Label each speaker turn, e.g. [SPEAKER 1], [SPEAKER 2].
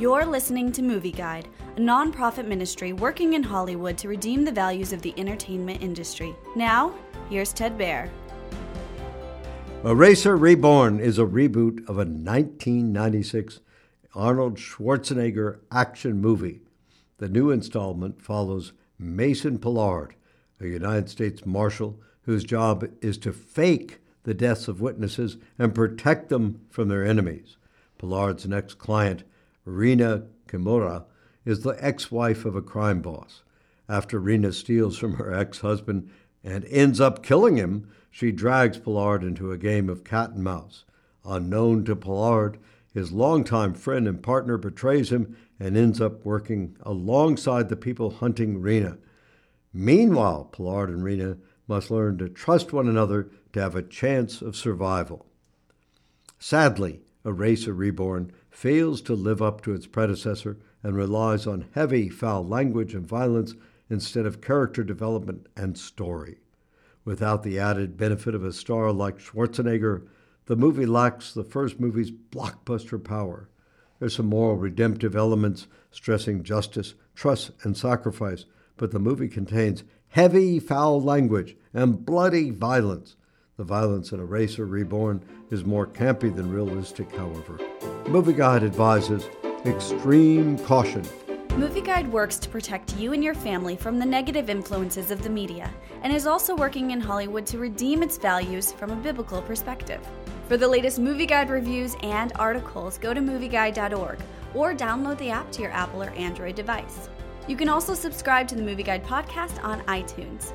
[SPEAKER 1] You're listening to Movie Guide, a nonprofit ministry working in Hollywood to redeem the values of the entertainment industry. Now, here's Ted Baehr.
[SPEAKER 2] Eraser Reborn is a reboot of a 1996 Arnold Schwarzenegger action movie. The new installment follows Mason Pollard, a United States Marshal whose job is to fake the deaths of witnesses and protect them from their enemies. Pollard's next client, Rena Kimura, is the ex wife of a crime boss. After Rena steals from her ex husband and ends up killing him, she drags Pollard into a game of cat and mouse. Unknown to Pollard, his longtime friend and partner betrays him and ends up working alongside the people hunting Rena. Meanwhile, Pollard and Rena must learn to trust one another to have a chance of survival. Sadly, Eraser Reborn fails to live up to its predecessor and relies on heavy, foul language and violence instead of character development and story. Without the added benefit of a star like Schwarzenegger, the movie lacks the first movie's blockbuster power. There's some moral redemptive elements stressing justice, trust, and sacrifice, but the movie contains heavy, foul language and bloody violence. The violence in Eraser Reborn is more campy than realistic, however. Movie Guide advises extreme caution.
[SPEAKER 1] Movie Guide works to protect you and your family from the negative influences of the media and is also working in Hollywood to redeem its values from a biblical perspective. For the latest Movie Guide reviews and articles, go to movieguide.org or download the app to your Apple or Android device. You can also subscribe to the Movie Guide podcast on iTunes.